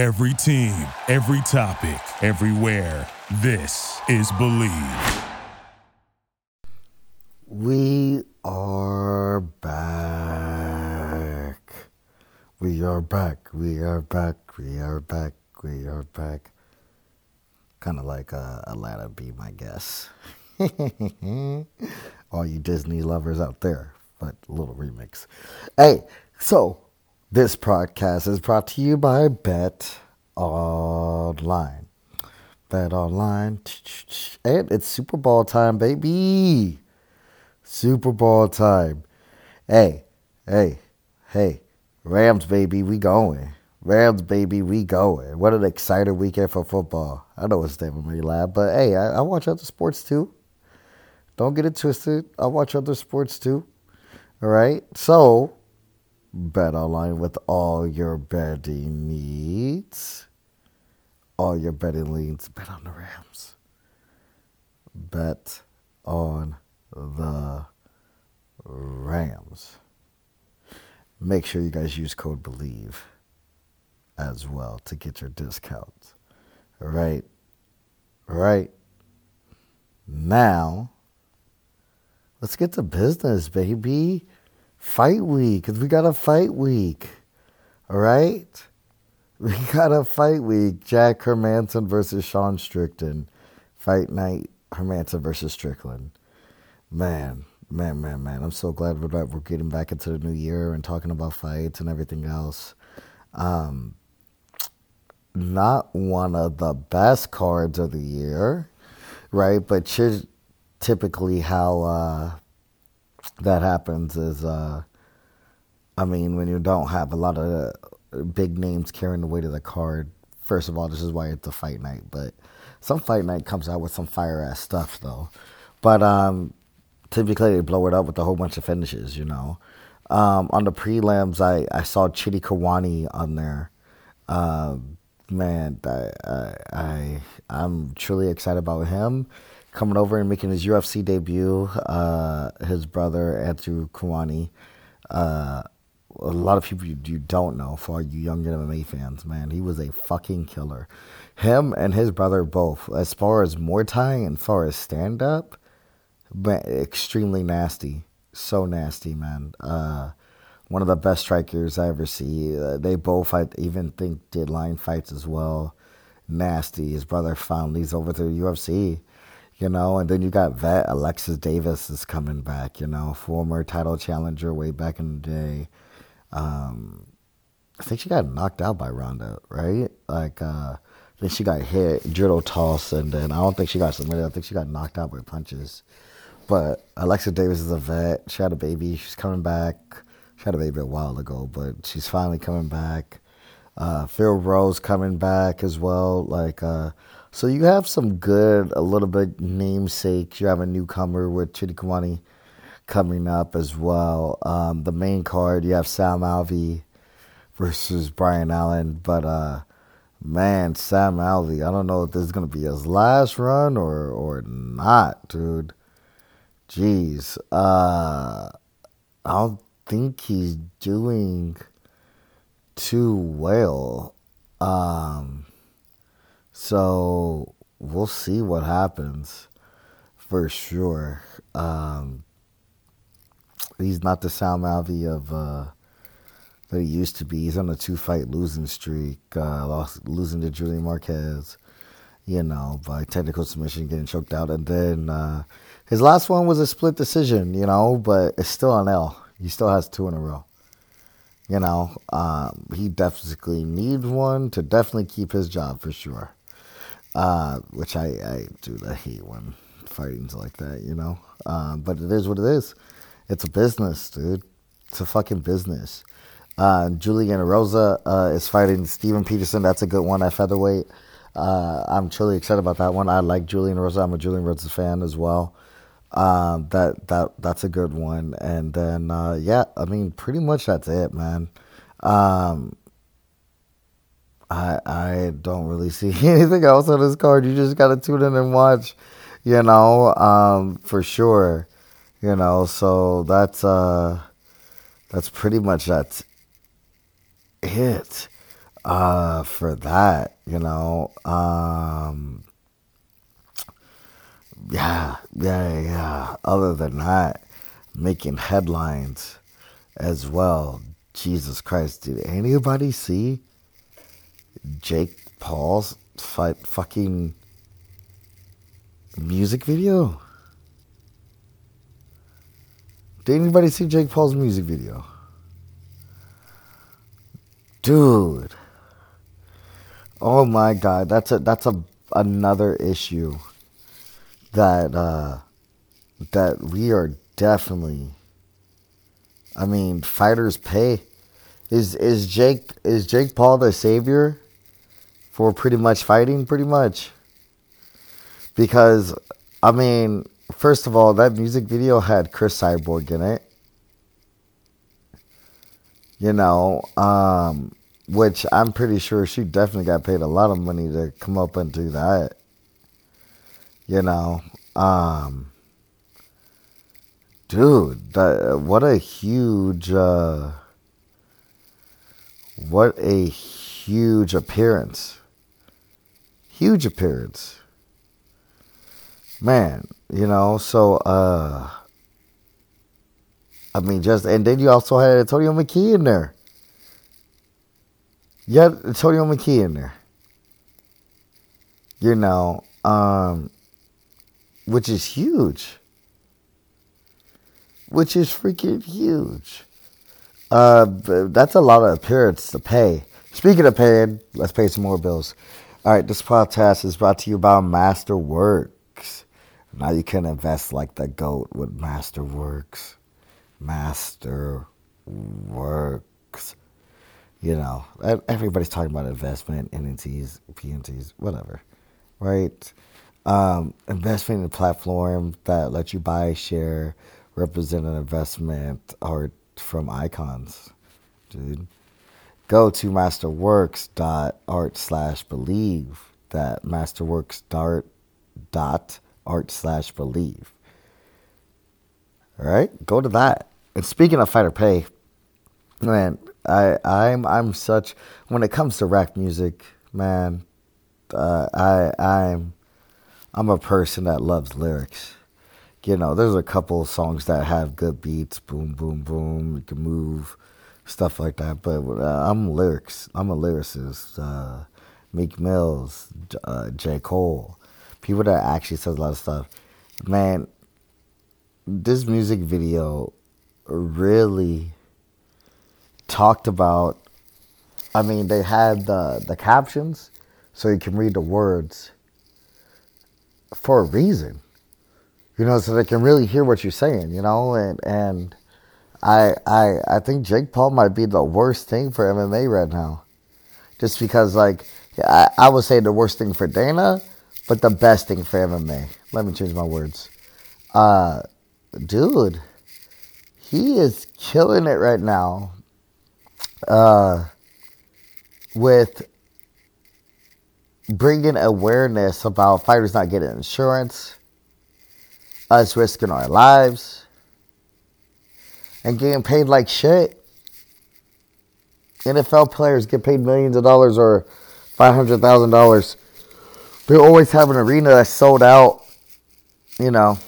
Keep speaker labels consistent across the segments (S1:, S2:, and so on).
S1: Every team, every topic, everywhere. This is Bleav.
S2: We are back. We are back. We are back. We are back. We are back. Kind of like uh, Atlanta be my guess. All you Disney lovers out there, but a little remix. Hey, so this podcast is brought to you by Bet Online. BetOnline. And it's Super Bowl time, baby. Super Bowl time. Hey, hey, hey. Rams, baby, we going. Rams, baby, we going. What an exciting weekend for football. I know it's David Murray Lab, but hey, I, I watch other sports too. Don't get it twisted. I watch other sports too. All right. So, bet online with all your betting needs. All your betting leads. Bet on the Rams. Bet on the Rams. Make sure you guys use code BLEAV as well to get your discounts. Right. Right. Now, let's get to business, baby. Fight week, because we got a fight week. All right? We got a fight week. Jack Hermansson versus Sean Strickland. Fight night, Hermansson versus Strickland. Man, man, man, man. I'm so glad we're, we're getting back into the new year and talking about fights and everything else. Um, not one of the best cards of the year, right? But typically how uh, that happens is, uh, I mean, when you don't have a lot of big names carrying the weight of the card. First of all, this is why it's a fight night, but some fight night comes out with some fire ass stuff though. But um, typically they blow it up with a whole bunch of finishes, you know. Um, on the prelims, I, I saw Chidi Njokuani on there. Uh, man, I, I, I I'm truly excited about him coming over and making his UFC debut. Uh, his brother Andrew Njokuani. Uh, a lot of people you, you don't know for you young MMA fans, man. He was a fucking killer. Him and his brother both, as far as Muay Thai and as far as stand up, extremely nasty. So nasty, man. Uh, one of the best strikers I ever see. Uh, they both, I even think, did line fights as well. Nasty. His brother finally he's over to the UFC, you know. And then you got vet Alexis Davis is coming back, you know, former title challenger way back in the day. Um, I think she got knocked out by Ronda, right? Like, uh, then she got hit, judo toss, and then I don't think she got submitted. I think she got knocked out by punches. But Alexa Davis is a vet. She had a baby. She's coming back. She had a baby a while ago, but she's finally coming back. Uh, Phil Rose coming back as well. Like, uh, so you have some good, a little bit namesakes. You have a newcomer with Chidi Njokuani coming up as well. Um, the main card, you have Sam Alvey versus Brian Allen, but uh, man, Sam Alvey, I don't know if this is gonna be his last run or or not, dude. Jeez, uh, I don't think he's doing too well. Um, so we'll see what happens for sure. Um, He's not the Sam Alvey of uh, that he used to be. He's on a two fight losing streak, uh, lost, losing to Julian Marquez, you know, by technical submission, getting choked out. And then uh, his last one was a split decision, you know, but it's still an L. He still has two in a row. You know, um, he definitely needs one to definitely keep his job for sure. Uh, which I, I do I hate when fighting's like that, you know. Um, but it is what it is. It's a business, dude. It's a fucking business. Uh, Julian Erosa uh, is fighting Steven Peterson. That's a good one at featherweight. Uh, I'm truly excited about that one. I like Julian Erosa. I'm a Julian Erosa fan as well. Um, that that that's a good one. And then uh, yeah, I mean, pretty much that's it, man. Um, I I don't really see anything else on this card. You just gotta tune in and watch, you know, um, for sure. You know, so that's uh that's pretty much that's it. uh, for that, you know. Um, yeah, yeah, yeah. Other than that, making headlines as well. Jesus Christ, did anybody see Jake Paul's fight fucking music video? Did anybody see Jake Paul's music video? Dude. Oh my god, that's a that's a another issue that uh that we are definitely I mean, fighters pay. Is is Jake is Jake Paul the savior for pretty much fighting pretty much? Because I mean, first of all, that music video had Cris Cyborg in it. You know, um, which I'm pretty sure she definitely got paid a lot of money to come up and do that. You know, um, dude, what a huge, uh, what a huge appearance. Huge appearance. Man, you know, so, uh, I mean, just, and then you also had Antonio McKee in there. You had Antonio McKee in there. You know, um, which is huge. Which is freaking huge. Uh, that's a lot of appearance to pay. Speaking of paying, let's pay some more bills. All right, this podcast is brought to you by Masterworks. Now you can invest like the goat with Masterworks. Masterworks. You know, everybody's talking about investment, NNTs, PNTs, whatever, right? Um, investment in a platform that lets you buy, a share, represent an investment art from icons, dude. Go to masterworks.art slash bleav that masterworks dot art slash bleav. All right, go to that. And speaking of fighter pay, man, I I'm I'm such when it comes to rap music, man. Uh, I I'm I'm a person that loves lyrics. You know, there's a couple songs that have good beats, boom, boom, boom. You can move, stuff like that. But uh, I'm lyrics. I'm a lyricist. Uh, Meek Mills, uh, J. Cole, people that actually says a lot of stuff. Man, this music video really talked about. I mean, they had the the captions, so you can read the words for a reason. You know, so they can really hear what you're saying. You know, and and I I I think Jake Paul might be the worst thing for MMA right now, just because like I, I would say the worst thing for Dana, but the best thing for MMA. Let me change my words. Uh, dude, he is killing it right now uh, with bringing awareness about fighters not getting insurance, us risking our lives, and getting paid like shit. NFL players get paid millions of dollars or five hundred thousand dollars. They always have an arena that's sold out, you know.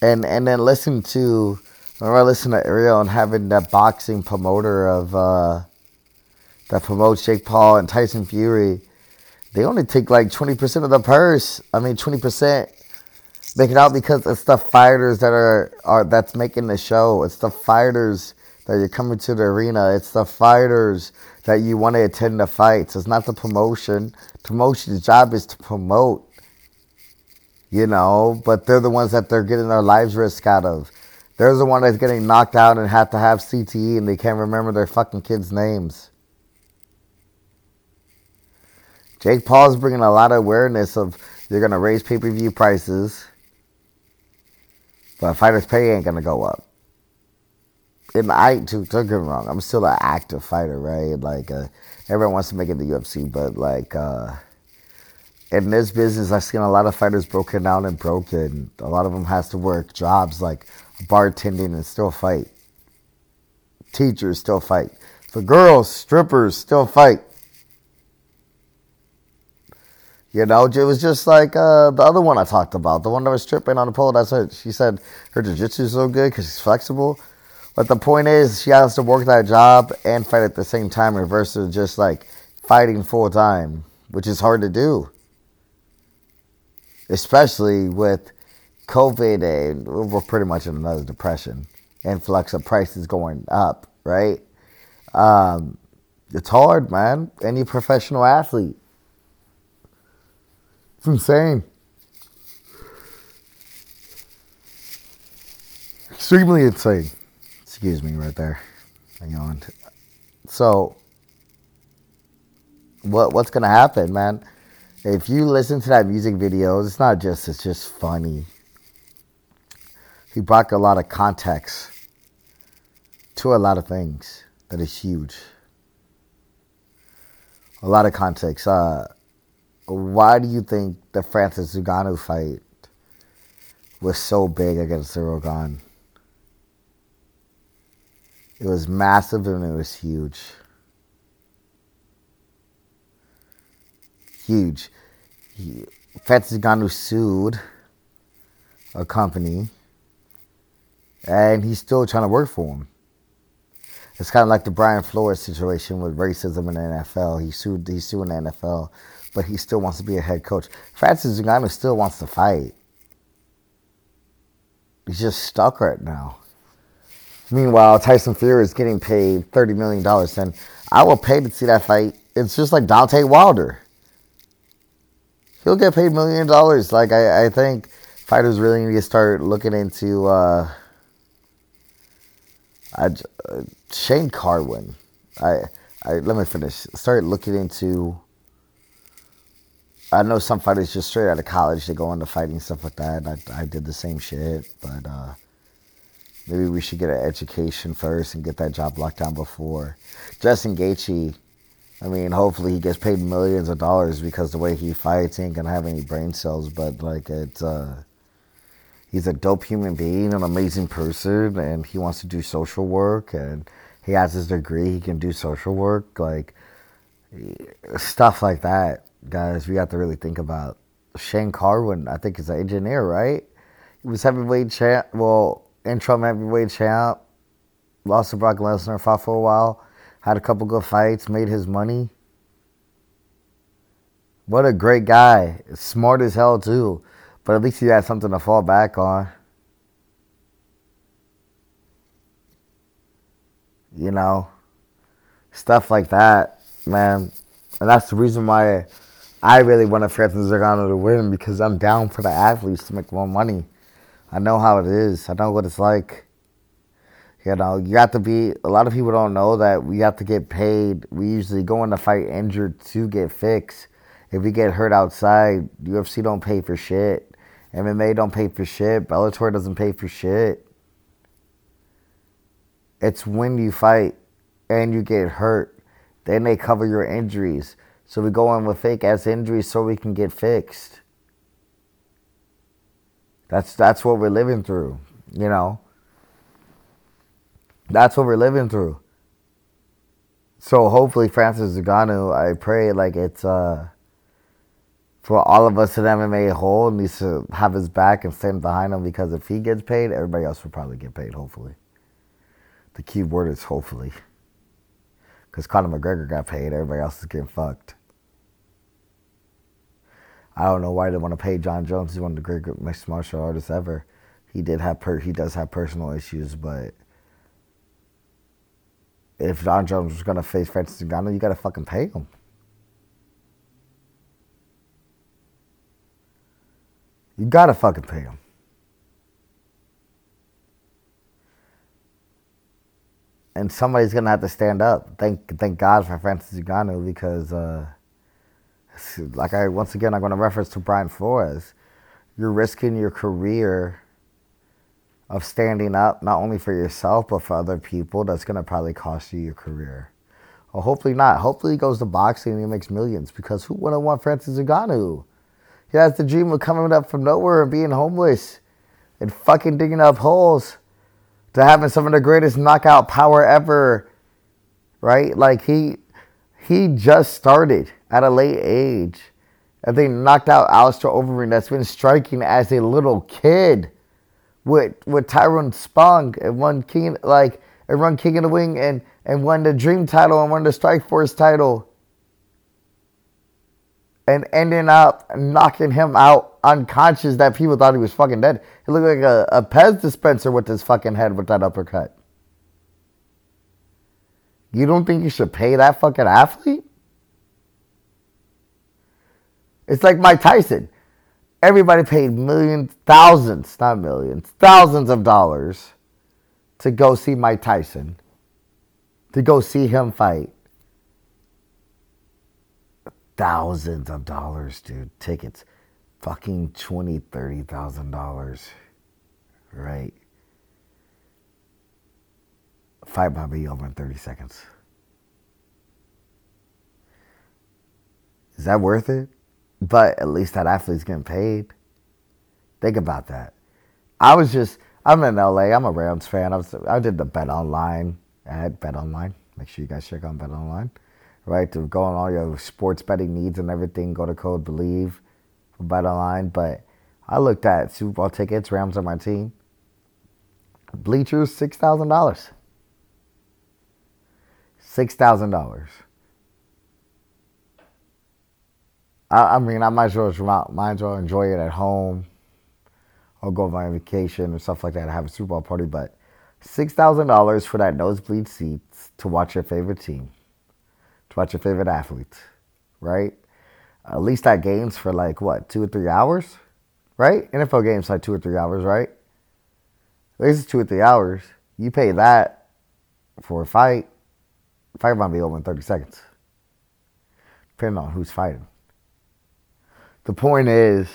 S2: And and then listen to Remember, I listened to Ariel and having that boxing promoter of uh, that promotes Jake Paul and Tyson Fury. They only take like twenty percent of the purse. I mean, twenty percent. Make it out because it's the fighters that are are that's making the show. It's the fighters that you're coming to the arena. It's the fighters that you want to attend the fights. It's not the promotion. Promotion's job is to promote. You know, but they're the ones that they're getting their lives risk out of. There's the one that's getting knocked out and have to have CTE and they can't remember their fucking kids' names. Jake Paul's bringing a lot of awareness of you're going to raise pay per view prices, but fighters' pay ain't to go up. I, don't get me wrong, I'm still an active fighter, right? Like, uh, everyone wants to make it to UFC, but like, uh, in this business, I've seen a lot of fighters broken down and broken. A lot of them has to work jobs like bartending and still fight. Teachers still fight. The girls, strippers, still fight. You know, it was just like uh, the other one I talked about, the one that was stripping on the pole. That's what she said. Her jiu-jitsu is so good because she's flexible. But the point is, she has to work that job and fight at the same time, versus just like fighting full time, which is hard to do, especially with COVID and we're pretty much in another depression. Influx of prices going up, right? Um, it's hard, man. Any professional athlete it's insane. Extremely insane. Excuse me, right there. Hang on. So, what what's gonna happen, man? If you listen to that music video, it's not just it's just funny. He brought a lot of context to a lot of things that is huge. A lot of context. Uh, why do you think the Francis Ngannou fight was so big against Gane? It was massive and it was huge. Huge. He, Francis Ngannou sued a company and he's still trying to work for him. It's kind of like the Brian Flores situation with racism in the NFL. He sued. He's suing the NFL but he still wants to be a head coach. Francis Ngannou still wants to fight. He's just stuck right now. Meanwhile, Tyson Fury is getting paid $30 million, and I will pay to see that fight. It's just like Deontay Wilder. He'll get paid million dollars. Like, I, I think fighters really need to start looking into uh, I, uh, Shane Carwin. I, I, let me finish. Start looking into I know some fighters just straight out of college they go into fighting stuff like that. I, I did the same shit, but uh, maybe we should get an education first and get that job locked down before. Justin Gaethje, I mean, hopefully he gets paid millions of dollars because the way he fights, he ain't gonna have any brain cells. But like, it's uh, he's a dope human being, an amazing person, and he wants to do social work, and he has his degree. He can do social work, like stuff like that guys, we have to really think about Shane Carwin. I think he's an engineer, right? He was heavyweight champ. Well, interim heavyweight champ. Lost to Brock Lesnar. Fought for a while. Had a couple good fights. Made his money. What a great guy. Smart as hell too. But at least he had something to fall back on. You know, stuff like that, man. And that's the reason why I really want a Francis Ngannou to win because I'm down for the athletes to make more money. I know how it is. I know what it's like. You know, you have to be. A lot of people don't know that we have to get paid. We usually go in the fight injured to get fixed. If we get hurt outside, UFC don't pay for shit. MMA don't pay for shit. Bellator doesn't pay for shit. It's when you fight and you get hurt, then they cover your injuries. So we go in with fake ass injuries so we can get fixed. That's that's what we're living through, you know. That's what we're living through. So hopefully Francis Ngannou, I pray like it's uh for all of us in MMA whole needs to have his back and stand behind him because if he gets paid, everybody else will probably get paid, hopefully. The key word is hopefully. Because Conor McGregor got paid, everybody else is getting fucked. I don't know why they want to pay Jon Jones. He's one of the great mixed martial artists ever. He did have per he does have personal issues, but if Jon Jones was gonna face Francis Ngannou, you gotta fucking pay him. You gotta fucking pay him. And somebody's gonna have to stand up. Thank thank God for Francis Ngannou because, uh, like I once again I'm gonna reference to Brian Flores. You're risking your career of standing up not only for yourself but for other people. That's gonna probably cost you your career. Well, hopefully not. Hopefully he goes to boxing and he makes millions because who wouldn't want Francis Ngannou? He has the dream of coming up from nowhere and being homeless and fucking digging up holes to having some of the greatest knockout power ever, right? Like he he just started at a late age. And they knocked out Alistair Overeem that's been striking as a little kid with with Tyrone Spong and won King like and run King of the Wing and and won the Dream title and won the Strikeforce title. And ending up knocking him out unconscious that people thought he was fucking dead. He looked like a, a Pez dispenser with his fucking head with that uppercut. You don't think you should pay that fucking athlete? It's like Mike Tyson. Everybody paid millions, thousands, not millions, thousands of dollars to go see Mike Tyson, to go see him fight. Thousands of dollars, dude. Tickets. Fucking twenty, thirty thousand dollars. Right? Fight might be over in 30 seconds. Is that worth it? But at least that athlete's getting paid. Think about that. I was just, I'm in LA. I'm a Rams fan. I, was, I did the BetOnline ad, BetOnline. Make sure you guys check out BetOnline. Right? To go on all your sports betting needs and everything, go to code BLEAV for BetOnline. But I looked at Super Bowl tickets, Rams on my team. Bleachers, $6,000. $6,000. I, I mean, I might as well might as well enjoy it at home, or go on vacation or stuff like that. Have a Super Bowl party, but six thousand dollars for that nosebleed seats to watch your favorite team, watch your favorite athletes, right? At least that game's for like what two or three hours, right? NFL games like two or three hours, right? At least two or three hours. You pay that for a fight. fight might be over in thirty seconds, depending on who's fighting. The point is,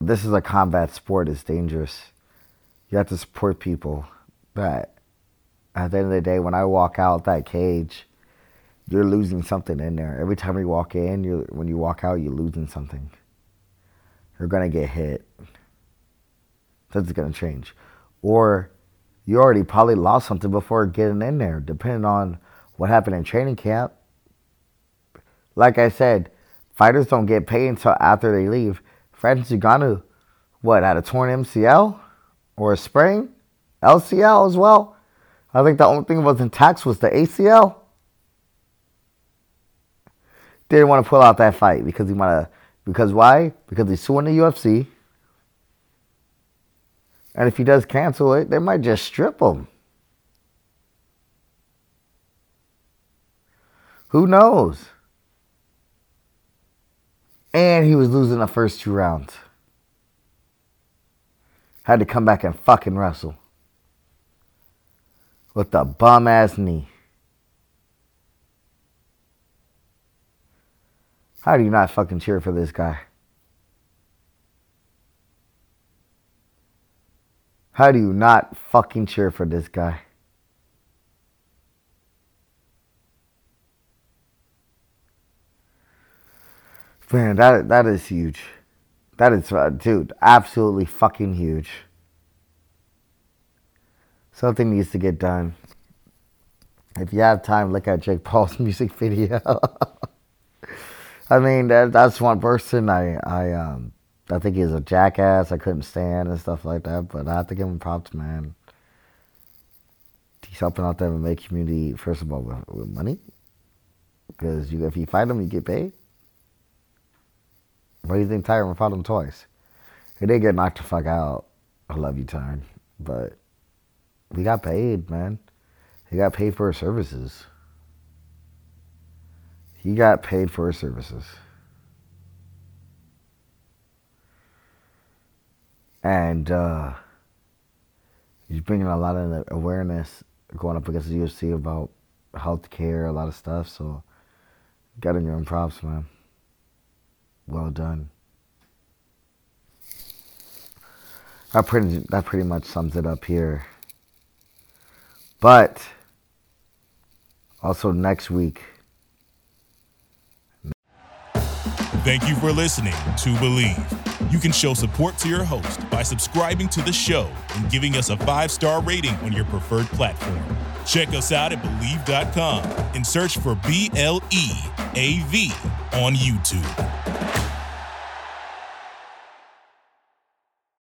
S2: this is a combat sport. It's dangerous. You have to support people. But at the end of the day, when I walk out that cage, you're losing something in there. Every time you walk in, you when you walk out, you're losing something. You're gonna get hit. That's gonna change, or you already probably lost something before getting in there, depending on what happened in training camp. Like I said, fighters don't get paid until after they leave. Francis Ngannou, what, had a torn MCL or a sprain? LCL as well? I think the only thing that was intact was the ACL. Didn't want to pull out that fight because he might have. Because why? Because he's suing the UFC. And if he does cancel it, they might just strip him. Who knows? And he was losing the first two rounds. Had to come back and fucking wrestle. With the bum ass knee. How do you not fucking cheer for this guy? How do you not fucking cheer for this guy? Man, that that is huge. That is, uh, dude, absolutely fucking huge. Something needs to get done. If you have time, look at Jake Paul's music video. I mean, that, that's one person I I um I think he's a jackass. I couldn't stand and stuff like that. But I have to give him props, man. He's helping out the MMA community first of all with, with money, because you if you fight him, you get paid. What do you think Tyron fought him twice? He did get knocked the fuck out. I love you, Tyron. But we got paid, man. He got paid for his services. He got paid for his services. And uh, he's bringing a lot of awareness going up against the UFC about health care, a lot of stuff. So, got in your own props, man. Well done. That pretty that pretty much sums it up here. But also next week
S1: Thank you for listening to Bleav. You can show support to your host by subscribing to the show and giving us a five star rating on your preferred platform. Check us out at Bleav.com and search for B L E A V on YouTube.